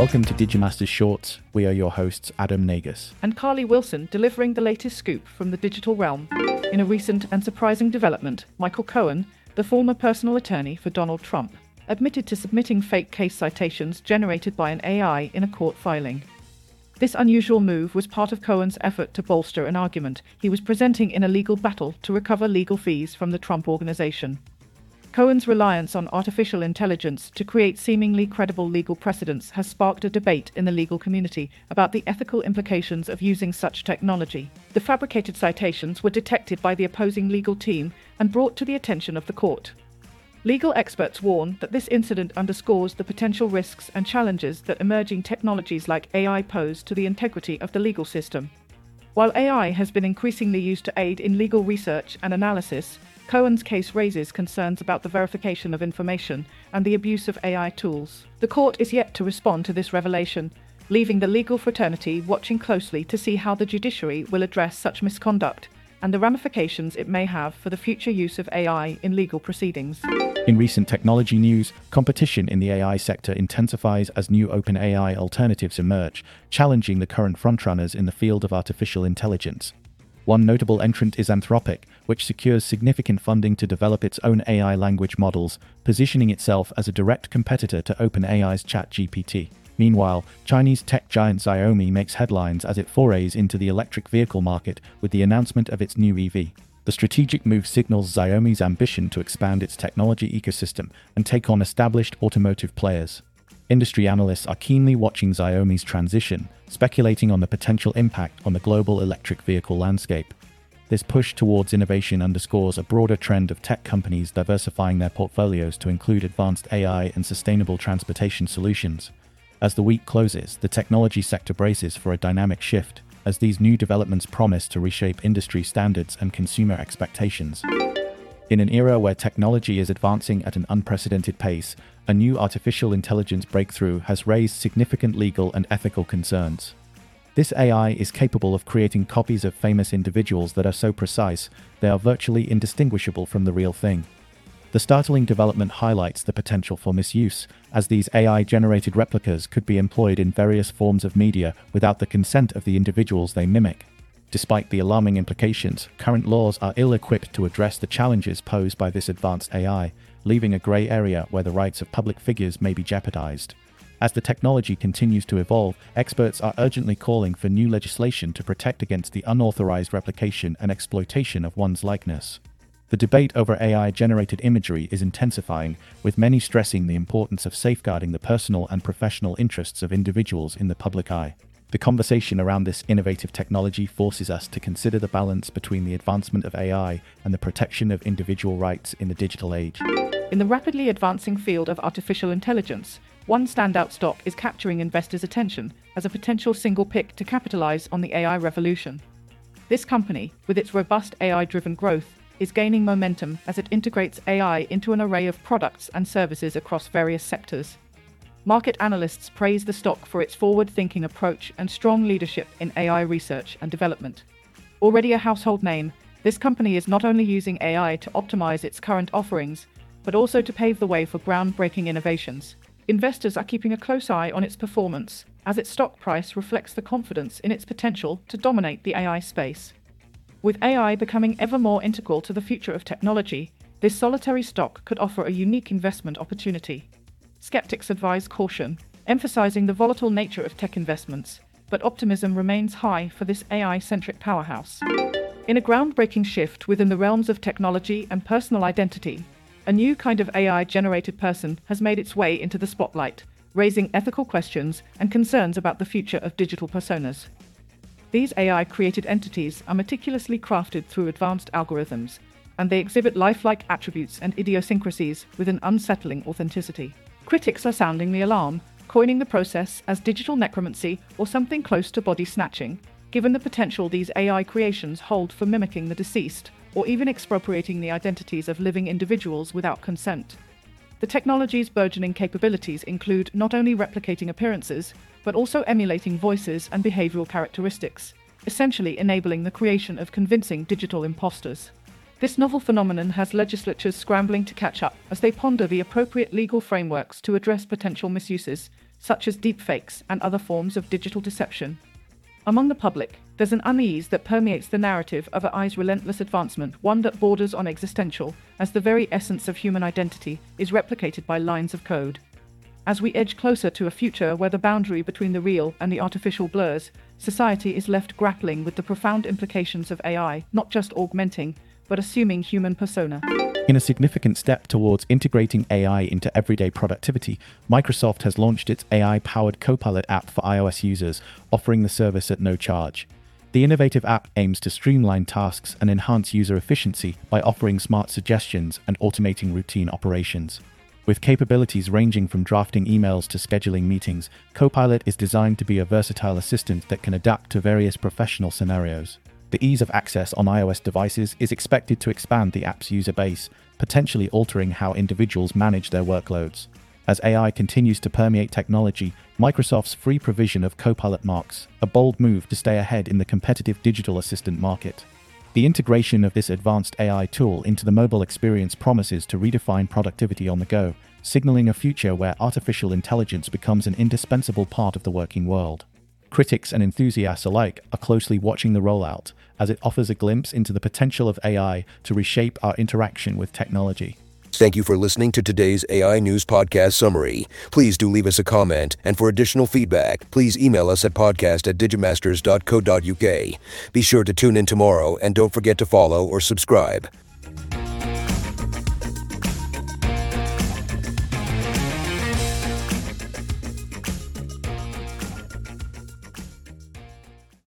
Welcome to Digimasters Shorts. We are your hosts, Adam Nagus. and Carly Wilson delivering the latest scoop from the digital realm. In a recent and surprising development, Michael Cohen, the former personal attorney for Donald Trump, admitted to submitting fake case citations generated by an AI in a court filing. This unusual move was part of Cohen's effort to bolster an argument he was presenting in a legal battle to recover legal fees from the Trump organization. Cohen's reliance on artificial intelligence to create seemingly credible legal precedents has sparked a debate in the legal community about the ethical implications of using such technology. The fabricated citations were detected by the opposing legal team and brought to the attention of the court. Legal experts warn that this incident underscores the potential risks and challenges that emerging technologies like AI pose to the integrity of the legal system. While AI has been increasingly used to aid in legal research and analysis, Cohen's case raises concerns about the verification of information and the abuse of AI tools. The court is yet to respond to this revelation, leaving the legal fraternity watching closely to see how the judiciary will address such misconduct and the ramifications it may have for the future use of AI in legal proceedings. In recent technology news, competition in the AI sector intensifies as new OpenAI alternatives emerge, challenging the current frontrunners in the field of artificial intelligence. One notable entrant is Anthropic, which secures significant funding to develop its own AI language models, positioning itself as a direct competitor to OpenAI's ChatGPT. Meanwhile, Chinese tech giant Xiaomi makes headlines as it forays into the electric vehicle market with the announcement of its new EV. The strategic move signals Xiaomi's ambition to expand its technology ecosystem and take on established automotive players. Industry analysts are keenly watching Xiaomi's transition, speculating on the potential impact on the global electric vehicle landscape. This push towards innovation underscores a broader trend of tech companies diversifying their portfolios to include advanced AI and sustainable transportation solutions. As the week closes, the technology sector braces for a dynamic shift, as these new developments promise to reshape industry standards and consumer expectations. In an era where technology is advancing at an unprecedented pace, a new artificial intelligence breakthrough has raised significant legal and ethical concerns. This AI is capable of creating copies of famous individuals that are so precise they are virtually indistinguishable from the real thing. The startling development highlights the potential for misuse, as these AI generated replicas could be employed in various forms of media without the consent of the individuals they mimic. Despite the alarming implications, current laws are ill equipped to address the challenges posed by this advanced AI, leaving a grey area where the rights of public figures may be jeopardized. As the technology continues to evolve, experts are urgently calling for new legislation to protect against the unauthorized replication and exploitation of one's likeness. The debate over AI generated imagery is intensifying, with many stressing the importance of safeguarding the personal and professional interests of individuals in the public eye. The conversation around this innovative technology forces us to consider the balance between the advancement of AI and the protection of individual rights in the digital age. In the rapidly advancing field of artificial intelligence, one standout stock is capturing investors' attention as a potential single pick to capitalize on the AI revolution. This company, with its robust AI driven growth, is gaining momentum as it integrates AI into an array of products and services across various sectors. Market analysts praise the stock for its forward thinking approach and strong leadership in AI research and development. Already a household name, this company is not only using AI to optimize its current offerings, but also to pave the way for groundbreaking innovations. Investors are keeping a close eye on its performance, as its stock price reflects the confidence in its potential to dominate the AI space. With AI becoming ever more integral to the future of technology, this solitary stock could offer a unique investment opportunity. Skeptics advise caution, emphasizing the volatile nature of tech investments, but optimism remains high for this AI centric powerhouse. In a groundbreaking shift within the realms of technology and personal identity, a new kind of AI generated person has made its way into the spotlight, raising ethical questions and concerns about the future of digital personas. These AI created entities are meticulously crafted through advanced algorithms, and they exhibit lifelike attributes and idiosyncrasies with an unsettling authenticity. Critics are sounding the alarm, coining the process as digital necromancy or something close to body snatching, given the potential these AI creations hold for mimicking the deceased or even expropriating the identities of living individuals without consent. The technology's burgeoning capabilities include not only replicating appearances, but also emulating voices and behavioral characteristics, essentially enabling the creation of convincing digital imposters. This novel phenomenon has legislatures scrambling to catch up as they ponder the appropriate legal frameworks to address potential misuses, such as deepfakes and other forms of digital deception. Among the public, there's an unease that permeates the narrative of AI's relentless advancement, one that borders on existential, as the very essence of human identity is replicated by lines of code. As we edge closer to a future where the boundary between the real and the artificial blurs, society is left grappling with the profound implications of AI, not just augmenting, but assuming human persona. In a significant step towards integrating AI into everyday productivity, Microsoft has launched its AI powered Copilot app for iOS users, offering the service at no charge. The innovative app aims to streamline tasks and enhance user efficiency by offering smart suggestions and automating routine operations. With capabilities ranging from drafting emails to scheduling meetings, Copilot is designed to be a versatile assistant that can adapt to various professional scenarios. The ease of access on iOS devices is expected to expand the app's user base, potentially altering how individuals manage their workloads. As AI continues to permeate technology, Microsoft's free provision of Copilot marks a bold move to stay ahead in the competitive digital assistant market. The integration of this advanced AI tool into the mobile experience promises to redefine productivity on the go, signaling a future where artificial intelligence becomes an indispensable part of the working world. Critics and enthusiasts alike are closely watching the rollout, as it offers a glimpse into the potential of AI to reshape our interaction with technology. Thank you for listening to today's AI News Podcast Summary. Please do leave us a comment, and for additional feedback, please email us at podcast at digimasters.co.uk. Be sure to tune in tomorrow, and don't forget to follow or subscribe.